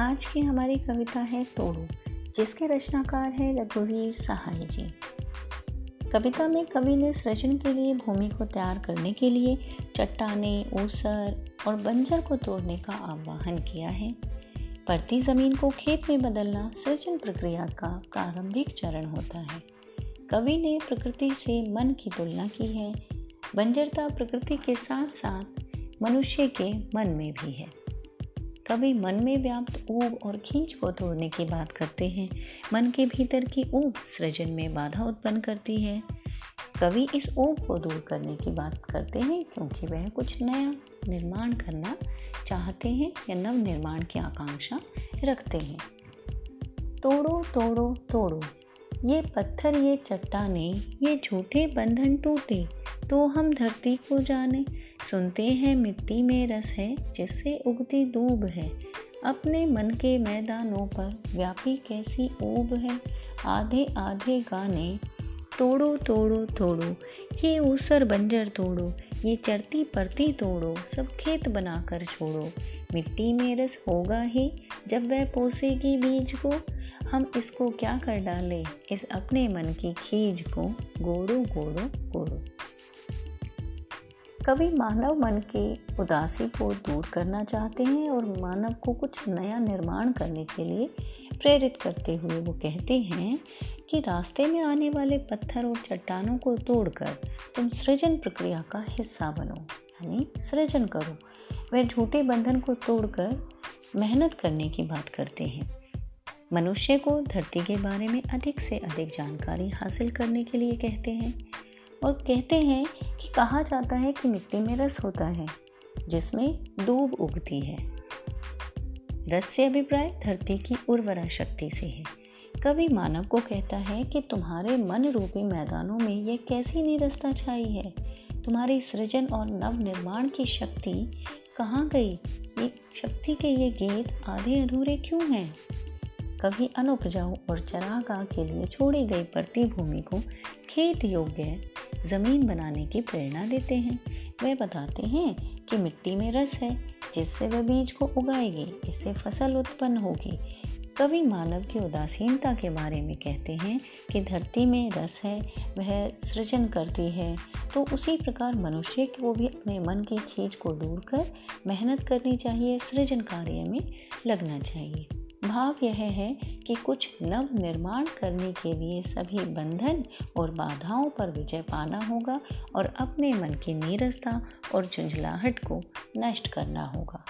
आज की हमारी कविता है तोड़ो, जिसके रचनाकार है रघुवीर सहाय जी। कविता में कवि ने सृजन के लिए भूमि को तैयार करने के लिए, चट्टाने, ऊसर और बंजर को तोड़ने का आह्वान किया है। परती ज़मीन को खेत में बदलना सृजन प्रक्रिया का प्रारंभिक चरण होता है। कवि ने प्रकृति से मन की तुलना की है। बंजरता प्रकृति के साथ साथ मनुष्य के मन में भी है। कवि मन में व्याप्त ऊब और खींच को तोड़ने की बात करते हैं। मन के भीतर की ऊब सृजन में बाधा उत्पन्न करती है। कभी इस ऊब को दूर करने की बात करते हैं क्योंकि वह कुछ नया निर्माण करना चाहते हैं या नव निर्माण की आकांक्षा रखते हैं। तोड़ो तोड़ो तोड़ो। ये पत्थर, ये चट्टाने, ये झूठे बंधन टूटे तो हम धरती को जाने। सुनते हैं मिट्टी में रस है, जिससे उगती दूब है। अपने मन के मैदानों पर व्यापी कैसी ऊब है? आधे आधे गाने, तोड़ो तोड़ो तोड़ो। ये ऊसर बंजर तोड़ो, ये चरती परती तोड़ो, सब खेत बनाकर छोड़ो। मिट्टी में रस होगा ही, जब वह पोसेगी बीज को। हम इसको क्या कर डालें? इस अपने मन की खीज को गोड़ो गोड़ो गोड़ो कवि मानव मन के उदासी को दूर करना चाहते हैं और मानव को कुछ नया निर्माण करने के लिए प्रेरित करते हुए वो कहते हैं कि रास्ते में आने वाले पत्थर और चट्टानों को तोड़कर तुम सृजन प्रक्रिया का हिस्सा बनो, यानी सृजन करो। वह झूठे बंधन को तोड़कर मेहनत करने की बात करते हैं। मनुष्य को धरती के बारे में अधिक से अधिक जानकारी हासिल करने के लिए कहते हैं और कहते हैं कि कहा जाता है कि मिट्टी में रस होता है, जिसमें दूब उगती है। रस से अभिप्राय धरती की उर्वरा शक्ति से है। कवि मानव को कहता है कि तुम्हारे मन रूपी मैदानों में यह कैसी निरस्ता छाई है? तुम्हारी सृजन और नव निर्माण की शक्ति कहाँ गई? ये शक्ति के ये गीत आधे अधूरे क्यों हैं? कभी अनुपजाऊ और चरागाह के लिए छोड़ी गई पड़ती भूमि को खेत योग्य ज़मीन बनाने की प्रेरणा देते हैं। वे बताते हैं कि मिट्टी में रस है, जिससे वह बीज को उगाएगी, इससे फ़सल उत्पन्न होगी। कवि मानव की उदासीनता के बारे में कहते हैं कि धरती में रस है, वह सृजन करती है तो उसी प्रकार मनुष्य को भी अपने मन की खींच को दूर कर मेहनत करनी चाहिए, सृजन कार्य में लगना चाहिए। भाव यह है कि कुछ नव निर्माण करने के लिए सभी बंधन और बाधाओं पर विजय पाना होगा और अपने मन की नीरसता और झुंझलाहट को नष्ट करना होगा।